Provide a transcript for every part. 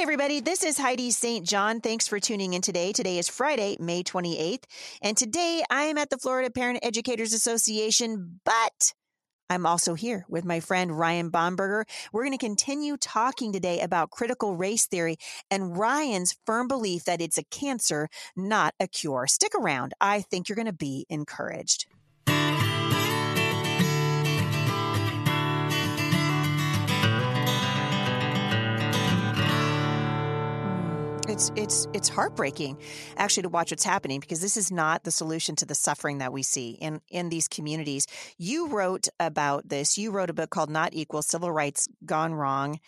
Hey, everybody, this is Heidi St. John. Thanks for tuning in today. Today is Friday, May 28th. And today I am at the Florida Parent Educators Association, but I'm also here with my friend Ryan Bomberger. We're going to continue talking today about critical race theory and Ryan's firm belief that it's a cancer, not a cure. Stick around. I think you're going to be encouraged. It's it's it's heartbreaking actually to watch what's happening because this is not the solution to the suffering that we see in in these communities. You wrote about this. You wrote a book called Not Equal: Civil Rights Gone Wrong,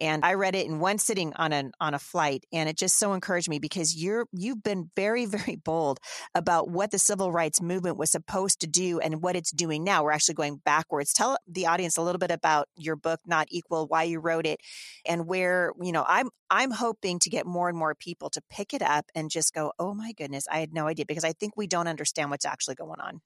and I read it in one sitting on an on a flight, and it just so encouraged me because you're you've been very very bold about what the civil rights movement was supposed to do and what it's doing now. We're actually going backwards. Tell the audience a little bit about your book, Not Equal, why you wrote it, and where you know I'm I'm hoping to get more and more people to pick it up and just go, "Oh my goodness, I had no idea," because I think we don't understand what's actually going on.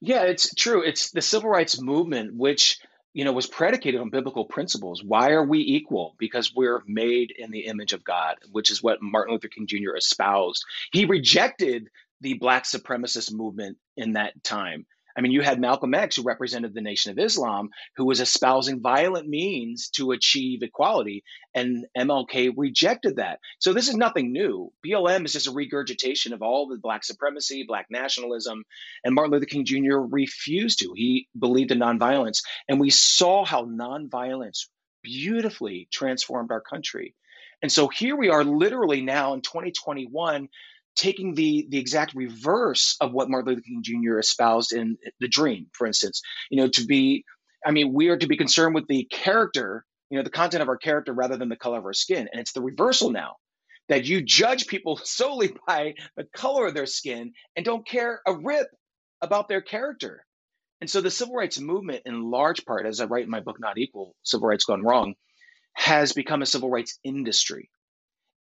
Yeah, it's true. It's the civil rights movement, which you know was predicated on biblical principles. Why are we equal? Because we're made in the image of God, which is what Martin Luther King Jr. espoused. He rejected the black supremacist movement in that time I mean, you had Malcolm X, who represented the Nation of Islam, who was espousing violent means to achieve equality, and MLK rejected that. So this is nothing new. BLM is just a regurgitation of all the black supremacy, black nationalism, and Martin Luther King Jr. refused to. He believed in nonviolence, and we saw how nonviolence beautifully transformed our country. And so here we are, literally now in 2021 taking the the exact reverse of what Martin Luther King Jr. espoused in The Dream, for instance. You know, to be, I mean, we are to be concerned with the character, you know, the content of our character rather than the color of our skin. And it's the reversal now that you judge people solely by the color of their skin and don't care a rip about their character. And so the civil rights movement, in large part, as I write in my book, Not Equal Civil Rights Gone Wrong, has become a civil rights industry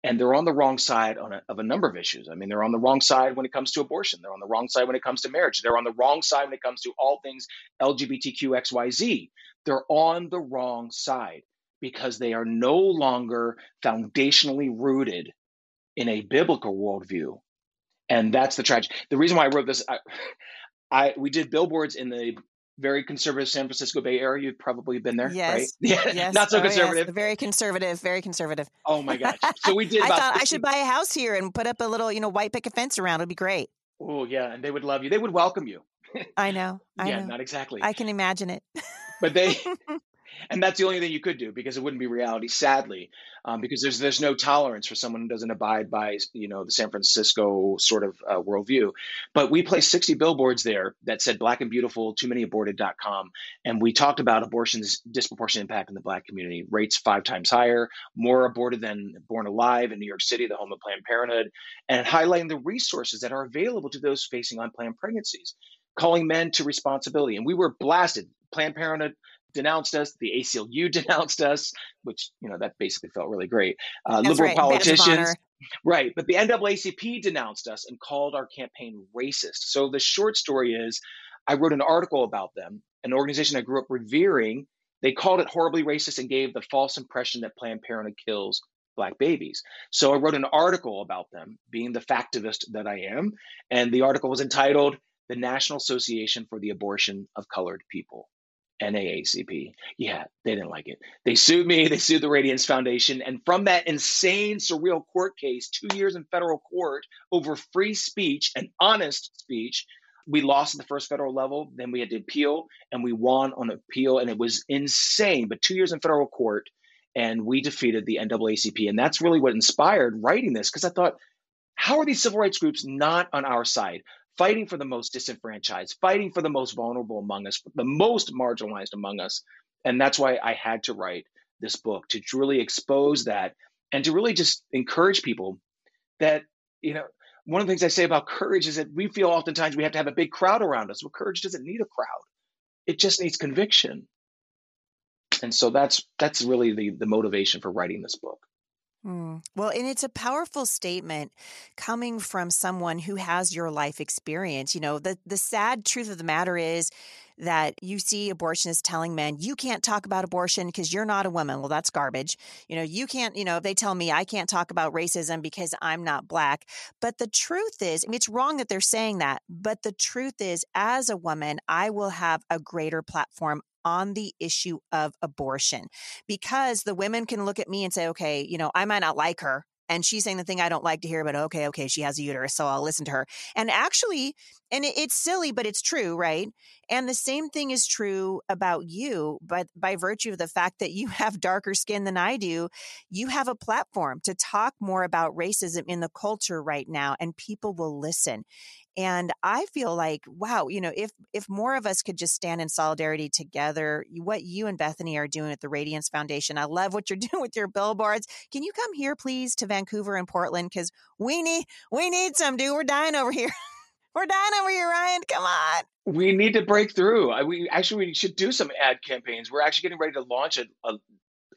and they're on the wrong side on a, of a number of issues. I mean, they're on the wrong side when it comes to abortion. They're on the wrong side when it comes to marriage. They're on the wrong side when it comes to all things LGBTQXYZ. They're on the wrong side because they are no longer foundationally rooted in a biblical worldview. And that's the tragedy. The reason why I wrote this, I, I we did billboards in the very conservative San Francisco Bay Area. You've probably been there, yes. right? Yeah, yes. not so oh, conservative. Yes. Very conservative. Very conservative. Oh my gosh! So we did. I thought 50... I should buy a house here and put up a little, you know, white picket fence around. It'd be great. Oh yeah, and they would love you. They would welcome you. I know. I yeah, know. not exactly. I can imagine it. but they and that's the only thing you could do because it wouldn't be reality, sadly, um, because there's there's no tolerance for someone who doesn't abide by you know the San Francisco sort of uh, worldview. But we placed 60 billboards there that said "Black and Beautiful," too many aborted.com, and we talked about abortion's disproportionate impact in the Black community. Rates five times higher, more aborted than born alive in New York City, the home of Planned Parenthood, and highlighting the resources that are available to those facing unplanned pregnancies calling men to responsibility. And we were blasted. Planned Parenthood denounced us. The ACLU denounced us, which you know that basically felt really great. Uh, liberal right. politicians, right? But the NAACP denounced us and called our campaign racist. So the short story is, I wrote an article about them, an organization I grew up revering. They called it horribly racist and gave the false impression that Planned Parenthood kills black babies. So I wrote an article about them, being the factivist that I am, and the article was entitled "The National Association for the Abortion of Colored People." NAACP. Yeah, they didn't like it. They sued me, they sued the Radiance Foundation. And from that insane, surreal court case, two years in federal court over free speech and honest speech, we lost at the first federal level. Then we had to appeal and we won on appeal. And it was insane. But two years in federal court, and we defeated the NAACP. And that's really what inspired writing this because I thought, how are these civil rights groups not on our side? Fighting for the most disenfranchised, fighting for the most vulnerable among us, the most marginalized among us. And that's why I had to write this book to really expose that and to really just encourage people that, you know, one of the things I say about courage is that we feel oftentimes we have to have a big crowd around us. Well, courage doesn't need a crowd. It just needs conviction. And so that's that's really the the motivation for writing this book. Mm. Well, and it's a powerful statement coming from someone who has your life experience. You know, the the sad truth of the matter is that you see abortionists telling men, you can't talk about abortion because you're not a woman. Well, that's garbage. You know, you can't, you know, they tell me I can't talk about racism because I'm not black. But the truth is, I mean, it's wrong that they're saying that. But the truth is, as a woman, I will have a greater platform on the issue of abortion because the women can look at me and say, okay, you know, I might not like her, and she's saying the thing I don't like to hear, but okay, okay, she has a uterus, so I'll listen to her. And actually, and it, it's silly, but it's true, right? And the same thing is true about you, but by virtue of the fact that you have darker skin than I do, you have a platform to talk more about racism in the culture right now, and people will listen. And I feel like, wow, you know, if if more of us could just stand in solidarity together, what you and Bethany are doing at the Radiance Foundation, I love what you're doing with your billboards. Can you come here, please, to Vancouver and Portland? Because we need we need some, dude. We're dying over here. We're dying over here, Ryan. Come on. We need to break through. I, we actually we should do some ad campaigns. We're actually getting ready to launch a, a,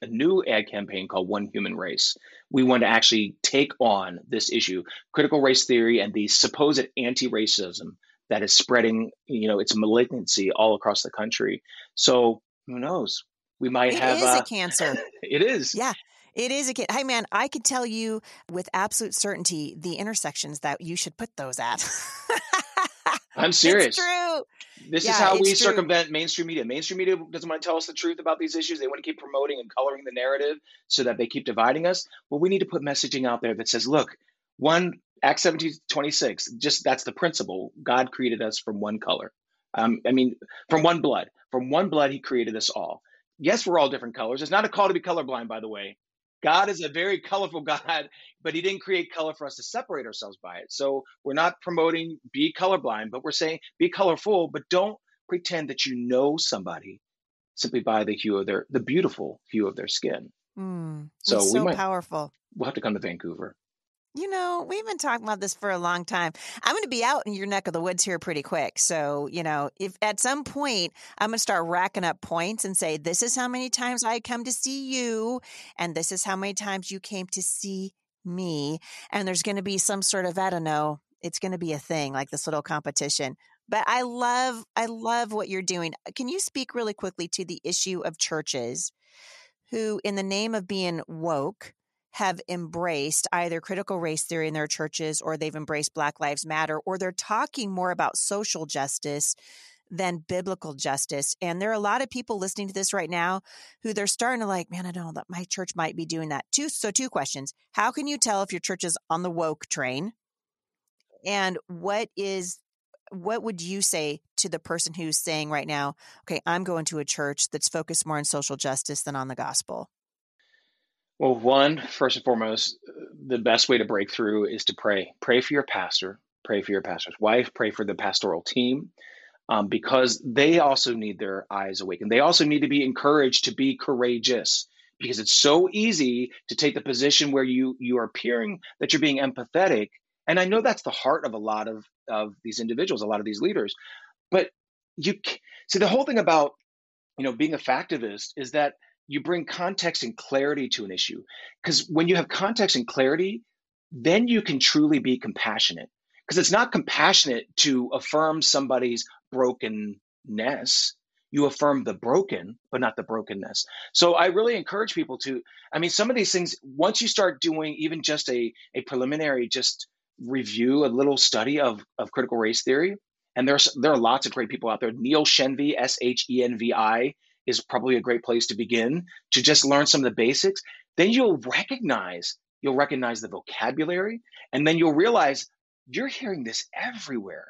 a new ad campaign called One Human Race. We want to actually take on this issue, critical race theory, and the supposed anti-racism that is spreading, you know, its malignancy all across the country. So who knows? We might it have is uh, a cancer. it is. Yeah. It is a kid. Hey, man, I could tell you with absolute certainty the intersections that you should put those at. I'm serious. It's true. This yeah, is how we true. circumvent mainstream media. Mainstream media doesn't want to tell us the truth about these issues. They want to keep promoting and coloring the narrative so that they keep dividing us. Well, we need to put messaging out there that says, look, one, Acts 17 26, just that's the principle. God created us from one color. Um, I mean, from one blood. From one blood, he created us all. Yes, we're all different colors. It's not a call to be colorblind, by the way. God is a very colorful God, but He didn't create color for us to separate ourselves by it. So we're not promoting be colorblind, but we're saying be colorful, but don't pretend that you know somebody simply by the hue of their the beautiful hue of their skin. Mm, so we might powerful. We'll have to come to Vancouver. You know, we've been talking about this for a long time. I'm going to be out in your neck of the woods here pretty quick. So, you know, if at some point I'm going to start racking up points and say, this is how many times I come to see you, and this is how many times you came to see me. And there's going to be some sort of, I don't know, it's going to be a thing like this little competition. But I love, I love what you're doing. Can you speak really quickly to the issue of churches who, in the name of being woke, have embraced either critical race theory in their churches or they've embraced Black Lives Matter or they're talking more about social justice than biblical justice. And there are a lot of people listening to this right now who they're starting to like, man, I don't know that my church might be doing that. Two so two questions. How can you tell if your church is on the woke train? And what is what would you say to the person who's saying right now, okay, I'm going to a church that's focused more on social justice than on the gospel? Well, one, first and foremost, the best way to break through is to pray. Pray for your pastor, pray for your pastor's wife, pray for the pastoral team, um, because they also need their eyes awakened. They also need to be encouraged to be courageous because it's so easy to take the position where you you are appearing that you're being empathetic. And I know that's the heart of a lot of, of these individuals, a lot of these leaders. But you see the whole thing about you know being a factivist is that you bring context and clarity to an issue. Because when you have context and clarity, then you can truly be compassionate. Because it's not compassionate to affirm somebody's brokenness. You affirm the broken, but not the brokenness. So I really encourage people to, I mean, some of these things, once you start doing even just a, a preliminary, just review, a little study of, of critical race theory, and there's there are lots of great people out there. Neil Shenvi, S H E N V I, is probably a great place to begin to just learn some of the basics. Then you'll recognize, you'll recognize the vocabulary, and then you'll realize you're hearing this everywhere.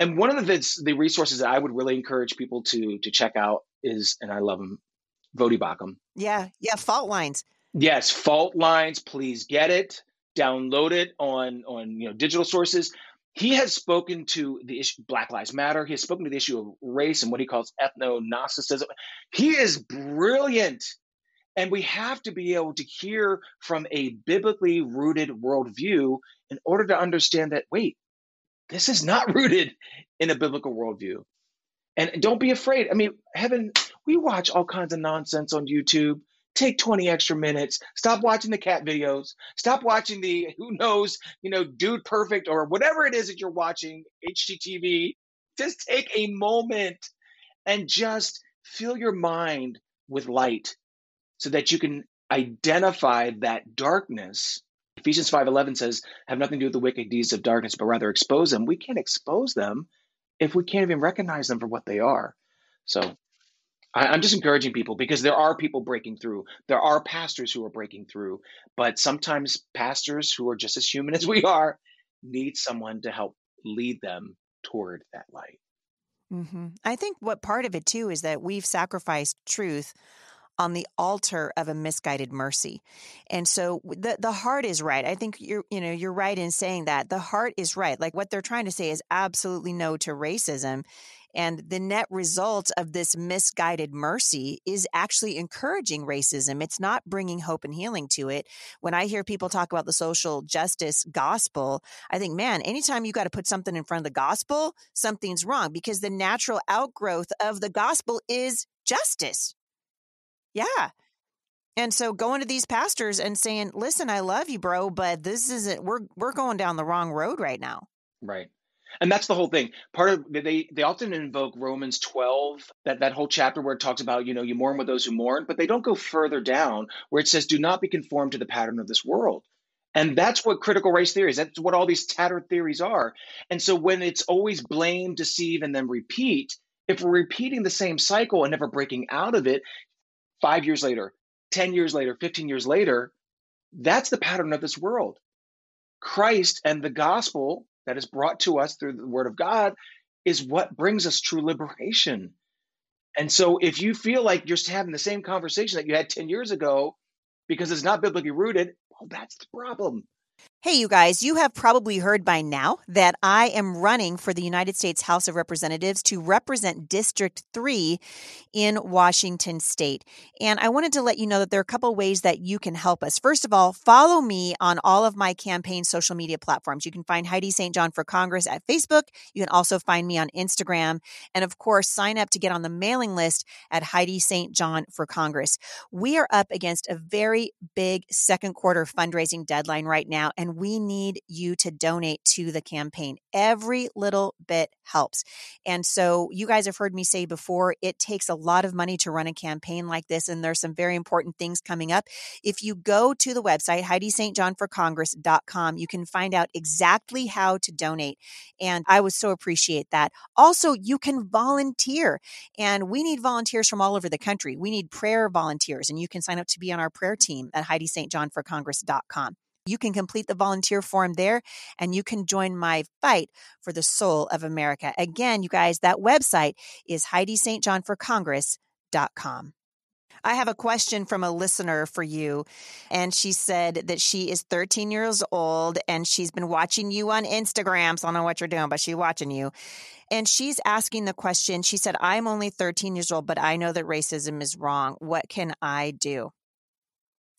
And one of the the resources that I would really encourage people to to check out is, and I love them, Voddie Baucham. Yeah, yeah, fault lines. Yes, fault lines. Please get it, download it on on you know digital sources he has spoken to the issue black lives matter. He has spoken to the issue of race and what he calls ethno-gnosticism. He is brilliant. And we have to be able to hear from a biblically rooted worldview in order to understand that wait this is not rooted in a biblical worldview. And don't be afraid. I mean heaven we watch all kinds of nonsense on youtube take 20 extra minutes. Stop watching the cat videos. Stop watching the who knows, you know, dude perfect or whatever it is that you're watching, HGTV. Just take a moment and just fill your mind with light so that you can identify that darkness. Ephesians 5:11 says, "Have nothing to do with the wicked deeds of darkness, but rather expose them." We can't expose them if we can't even recognize them for what they are. So I'm just encouraging people because there are people breaking through. There are pastors who are breaking through, but sometimes pastors who are just as human as we are need someone to help lead them toward that light. hmm I think what part of it too is that we've sacrificed truth on the altar of a misguided mercy. And so the the heart is right. I think you're you know you're right in saying that. The heart is right. Like what they're trying to say is absolutely no to racism. And the net result of this misguided mercy is actually encouraging racism. It's not bringing hope and healing to it. When I hear people talk about the social justice gospel, I think, man, anytime you got to put something in front of the gospel, something's wrong because the natural outgrowth of the gospel is justice. Yeah. And so going to these pastors and saying, "Listen, I love you, bro, but this isn't we're we're going down the wrong road right now." Right. And that's the whole thing. Part of they they often invoke Romans 12, that that whole chapter where it talks about, you know, you mourn with those who mourn, but they don't go further down where it says do not be conformed to the pattern of this world. And that's what critical race theory is. That's what all these tattered theories are. And so when it's always blame, deceive, and then repeat, if we're repeating the same cycle and never breaking out of it, five years later, 10 years later, 15 years later, that's the pattern of this world. Christ and the gospel that is brought to us through the word of God is what brings us true liberation. And so if you feel like you're having the same conversation that you had 10 years ago because it's not biblically rooted, well, that's the problem. Hey, you guys, you have probably heard by now that I am running for the United States House of Representatives to represent District 3 in Washington State. And I wanted to let you know that there are a couple ways that you can help us. First of all, follow me on all of my campaign social media platforms. You can find Heidi St. John for Congress at Facebook. You can also find me on Instagram. And of course, sign up to get on the mailing list at Heidi St. John for Congress. We are up against a very big second quarter fundraising deadline right now, we need you to donate to the campaign. Every little bit helps. And so, you guys have heard me say before, it takes a lot of money to run a campaign like this, and there's some very important things coming up. If you go to the website, HeidiSt.JohnForCongress.com, you can find out exactly how to donate. And I would so appreciate that. Also, you can volunteer, and we need volunteers from all over the country. We need prayer volunteers, and you can sign up to be on our prayer team at HeidiSt.JohnForCongress.com. You can complete the volunteer form there and you can join my fight for the soul of America. Again, you guys, that website is HeidiSt.JohnForCongress.com. I have a question from a listener for you. And she said that she is 13 years old and she's been watching you on Instagram. So I don't know what you're doing, but she's watching you. And she's asking the question. She said, I'm only 13 years old, but I know that racism is wrong. What can I do?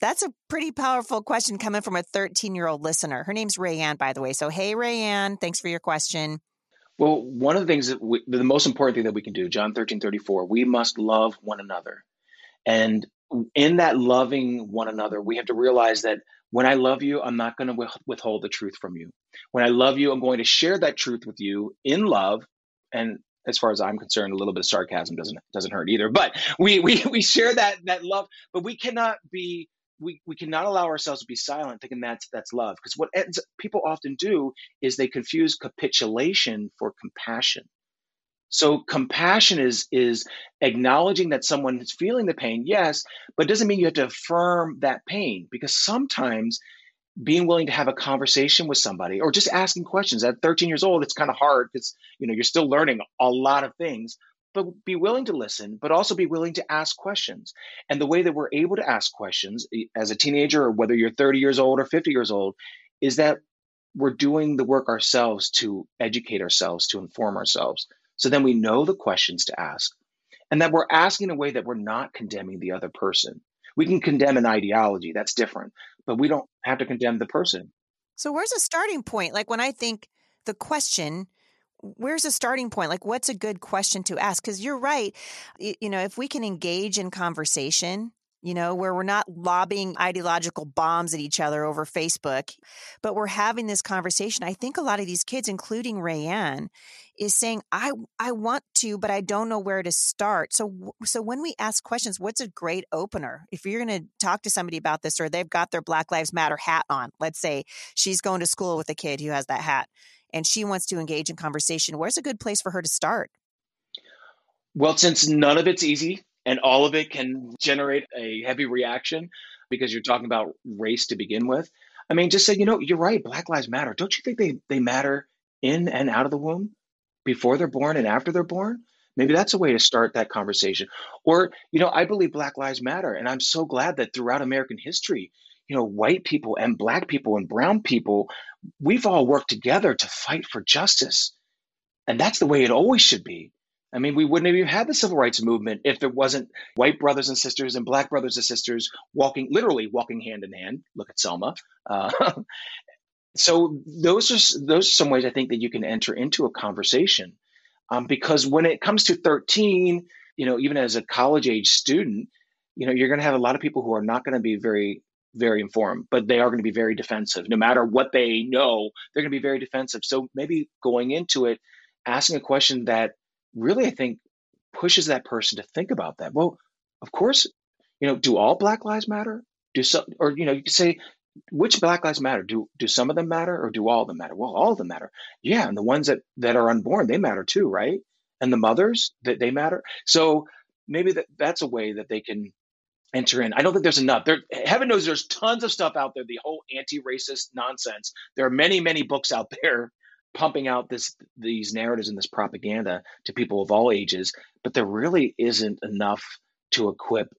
That's a pretty powerful question coming from a 13 year old listener. Her name's Rayanne, by the way. So, hey, Rayanne, thanks for your question. Well, one of the things that we, the most important thing that we can do, John 13, 34, we must love one another. And in that loving one another, we have to realize that when I love you, I'm not going to withhold the truth from you. When I love you, I'm going to share that truth with you in love. And as far as I'm concerned, a little bit of sarcasm doesn't doesn't hurt either. But we we we share that that love, but we cannot be we, we cannot allow ourselves to be silent thinking that's that's love because what ends, people often do is they confuse capitulation for compassion. So compassion is is acknowledging that someone is feeling the pain yes but it doesn't mean you have to affirm that pain because sometimes being willing to have a conversation with somebody or just asking questions at 13 years old it's kind of hard because you know you're still learning a lot of things but be willing to listen, but also be willing to ask questions. And the way that we're able to ask questions eh, as a teenager, or whether you're 30 years old or 50 years old, is that we're doing the work ourselves to educate ourselves, to inform ourselves. So then we know the questions to ask, and that we're asking in a way that we're not condemning the other person. We can condemn an ideology, that's different, but we don't have to condemn the person. So, where's a starting point? Like when I think the question, where's a starting point? Like, what's a good question to ask? Because you're right. You know, if we can engage in conversation, you know, where we're not lobbing ideological bombs at each other over Facebook, but we're having this conversation. I think a lot of these kids, including Rayanne, is saying, I, I want to, but I don't know where to start. So, so when we ask questions, what's a great opener? If you're going to talk to somebody about this, or they've got their Black Lives Matter hat on, let's say she's going to school with a kid who has that hat and she wants to engage in conversation, where's a good place for her to start? Well, since none of it's easy and all of it can generate a heavy reaction because you're talking about race to begin with, I mean, just say, you know, you're right, Black Lives Matter. Don't you think they, they matter in and out of the womb, before they're born and after they're born? Maybe that's a way to start that conversation. Or, you know, I believe Black Lives Matter. And I'm so glad that throughout American history, you know, white people and black people and brown people, we've all worked together to fight for justice. And that's the way it always should be. I mean, we wouldn't have even had the civil rights movement if there wasn't white brothers and sisters and black brothers and sisters walking, literally walking hand in hand. Look at Selma. Uh, so those are those are some ways I think that you can enter into a conversation, um, because when it comes to 13, you know, even as a college age student, you know, you're going to have a lot of people who are not going to be very very informed, but they are going to be very defensive. No matter what they know, they're going to be very defensive. So maybe going into it, asking a question that really I think pushes that person to think about that. Well, of course, you know, do all Black Lives matter? Do some, or you know, you could say which Black Lives matter? Do do some of them matter, or do all of them matter? Well, all of them matter. Yeah, and the ones that that are unborn, they matter too, right? And the mothers that they matter. So maybe that that's a way that they can enter in. I don't think there's enough. There, heaven knows there's tons of stuff out there. The whole anti-racist nonsense. There are many, many books out there pumping out this these narratives and this propaganda to people of all ages, but there really isn't enough to equip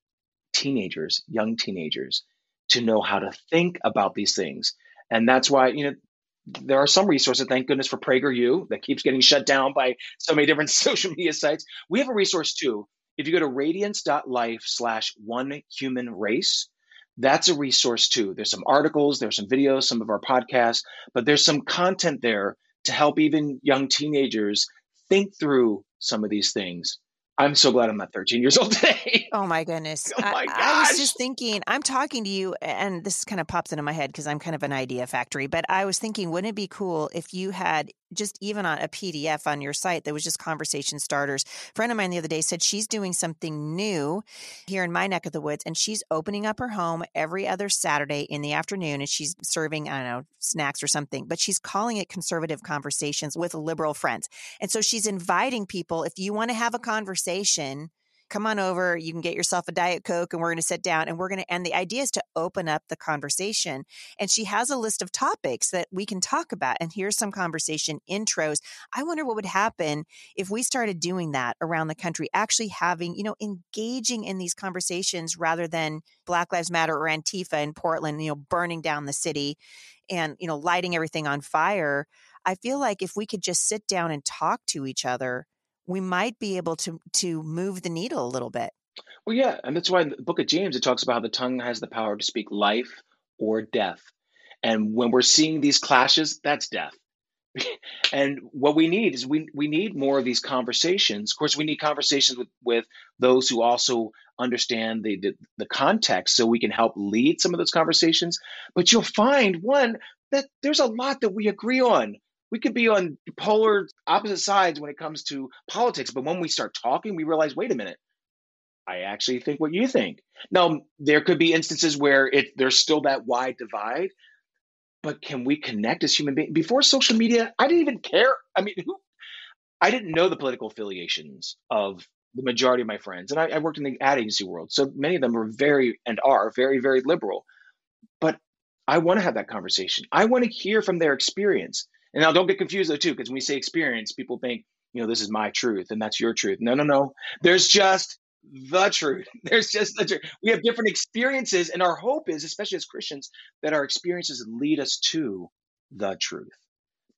teenagers, young teenagers, to know how to think about these things. And that's why, you know, there are some resources, thank goodness for PragerU, that keeps getting shut down by so many different social media sites. We have a resource too. If you go to radiance.life slash one human race, that's a resource too. There's some articles, there's some videos, some of our podcasts, but there's some content there to help even young teenagers think through some of these things. I'm so glad I'm not 13 years old today. Oh my goodness. oh my I, I, was just thinking, I'm talking to you, and this kind of pops into my head because I'm kind of an idea factory, but I was thinking, wouldn't it be cool if you had just even on a PDF on your site that was just conversation starters. A friend of mine the other day said she's doing something new here in my neck of the woods and she's opening up her home every other Saturday in the afternoon and she's serving, I don't know, snacks or something, but she's calling it conservative conversations with liberal friends. And so she's inviting people if you want to have a conversation come on over. You can get yourself a Diet Coke and we're going to sit down and we're going to, and the idea is to open up the conversation. And she has a list of topics that we can talk about. And here's some conversation intros. I wonder what would happen if we started doing that around the country, actually having, you know, engaging in these conversations rather than Black Lives Matter or Antifa in Portland, you know, burning down the city and, you know, lighting everything on fire. I feel like if we could just sit down and talk to each other, we might be able to to move the needle a little bit. Well, yeah, and that's why in the book of James it talks about how the tongue has the power to speak life or death. And when we're seeing these clashes, that's death. and what we need is we we need more of these conversations. Of course, we need conversations with with those who also understand the, the the context, so we can help lead some of those conversations. But you'll find one that there's a lot that we agree on we could be on polar opposite sides when it comes to politics, but when we start talking, we realize, wait a minute, I actually think what you think. Now, there could be instances where it there's still that wide divide, but can we connect as human beings? Before social media, I didn't even care. I mean, who, I didn't know the political affiliations of the majority of my friends, and I, I worked in the ad agency world, so many of them were very and are very, very liberal. But I want to have that conversation. I want to hear from their experience. And now don't get confused though too, because when we say experience, people think, you know, this is my truth and that's your truth. No, no, no. There's just the truth. There's just the truth. We have different experiences, and our hope is, especially as Christians, that our experiences lead us to the truth.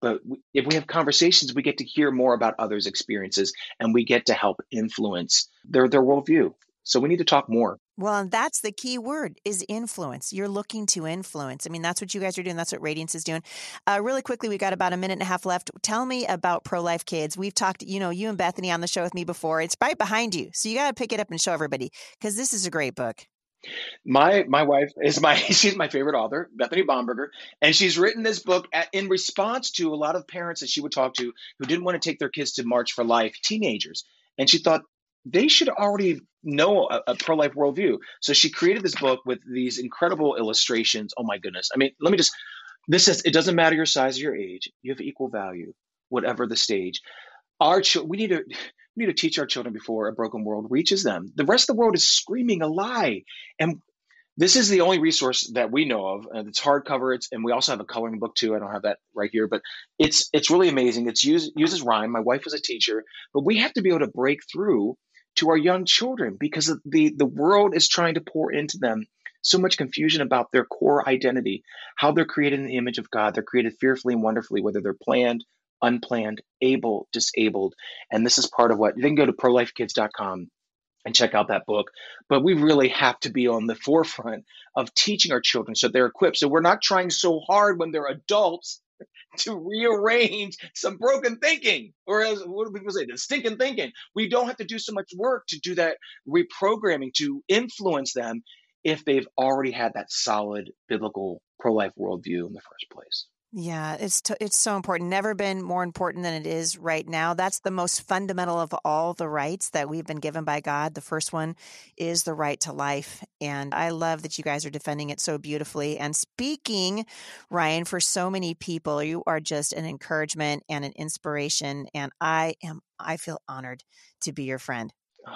But if we have conversations, we get to hear more about others' experiences, and we get to help influence their their worldview. So we need to talk more. Well, and that's the key word is influence. You're looking to influence. I mean, that's what you guys are doing. That's what Radiance is doing. Uh, really quickly, we got about a minute and a half left. Tell me about Pro Life Kids. We've talked, you know, you and Bethany on the show with me before. It's right behind you. So you got to pick it up and show everybody because this is a great book. My my wife is my she's my favorite author, Bethany Bomberger, and she's written this book at, in response to a lot of parents that she would talk to who didn't want to take their kids to March for Life, teenagers, and she thought they should already know a, a pro life worldview. So she created this book with these incredible illustrations. Oh my goodness! I mean, let me just this says it doesn't matter your size or your age, you have equal value, whatever the stage. Our ch- we need to we need to teach our children before a broken world reaches them. The rest of the world is screaming a lie, and this is the only resource that we know of. And it's hardcover. It's and we also have a coloring book too. I don't have that right here, but it's it's really amazing. It's use, uses rhyme. My wife was a teacher, but we have to be able to break through to our young children because the the world is trying to pour into them so much confusion about their core identity, how they're created in the image of God. They're created fearfully and wonderfully, whether they're planned, unplanned, able, disabled. And this is part of what you can go to prolifekids.com and check out that book. But we really have to be on the forefront of teaching our children so they're equipped. So we're not trying so hard when they're adults to rearrange some broken thinking, or as what do people say, the stinking thinking. We don't have to do so much work to do that reprogramming to influence them if they've already had that solid biblical pro life worldview in the first place. Yeah, it's t- it's so important. Never been more important than it is right now. That's the most fundamental of all the rights that we've been given by God. The first one is the right to life, and I love that you guys are defending it so beautifully. And speaking, Ryan, for so many people, you are just an encouragement and an inspiration. And I am I feel honored to be your friend.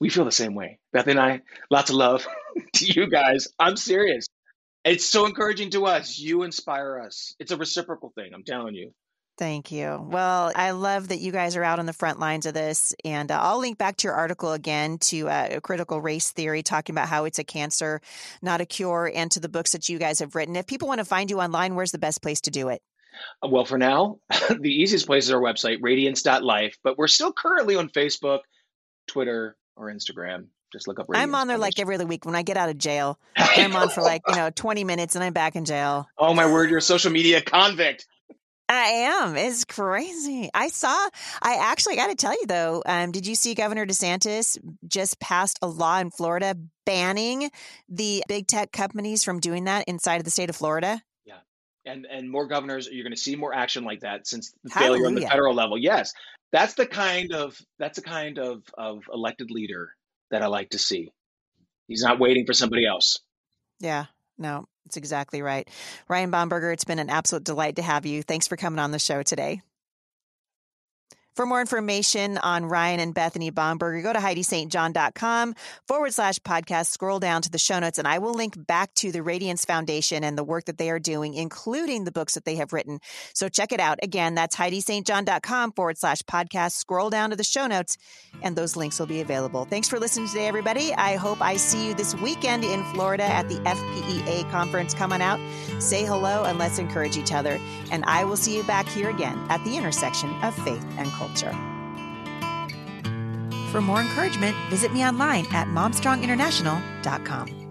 we feel the same way. Beth and I, lots of love to you guys. I'm serious. It's so encouraging to us. You inspire us. It's a reciprocal thing, I'm telling you. Thank you. Well, I love that you guys are out on the front lines of this. And uh, I'll link back to your article again to uh, critical race theory, talking about how it's a cancer, not a cure, and to the books that you guys have written. If people want to find you online, where's the best place to do it? Uh, well, for now, the easiest place is our website, radiance.life, but we're still currently on Facebook, Twitter, or Instagram. Just look up. I'm on there like every other week when I get out of jail. I'm on for like you know 20 minutes and I'm back in jail. Oh my word! You're a social media convict. I am. It's crazy. I saw. I actually got to tell you though. Um, did you see Governor DeSantis just passed a law in Florida banning the big tech companies from doing that inside of the state of Florida? Yeah, and and more governors. You're going to see more action like that since the failure on the federal level. Yes, that's the kind of that's the kind of of elected leader that I like to see. He's not waiting for somebody else. Yeah, no, it's exactly right. Ryan Bomberger, it's been an absolute delight to have you. Thanks for coming on the show today. For more information on Ryan and Bethany Bomberger, go to HeidiSt.John.com forward slash podcast. Scroll down to the show notes, and I will link back to the Radiance Foundation and the work that they are doing, including the books that they have written. So check it out. Again, that's HeidiSt.John.com forward slash podcast. Scroll down to the show notes, and those links will be available. Thanks for listening today, everybody. I hope I see you this weekend in Florida at the FPEA conference. Come on out, say hello, and let's encourage each other. And I will see you back here again at the intersection of faith and culture culture. For more encouragement, visit me online at momstronginternational.com.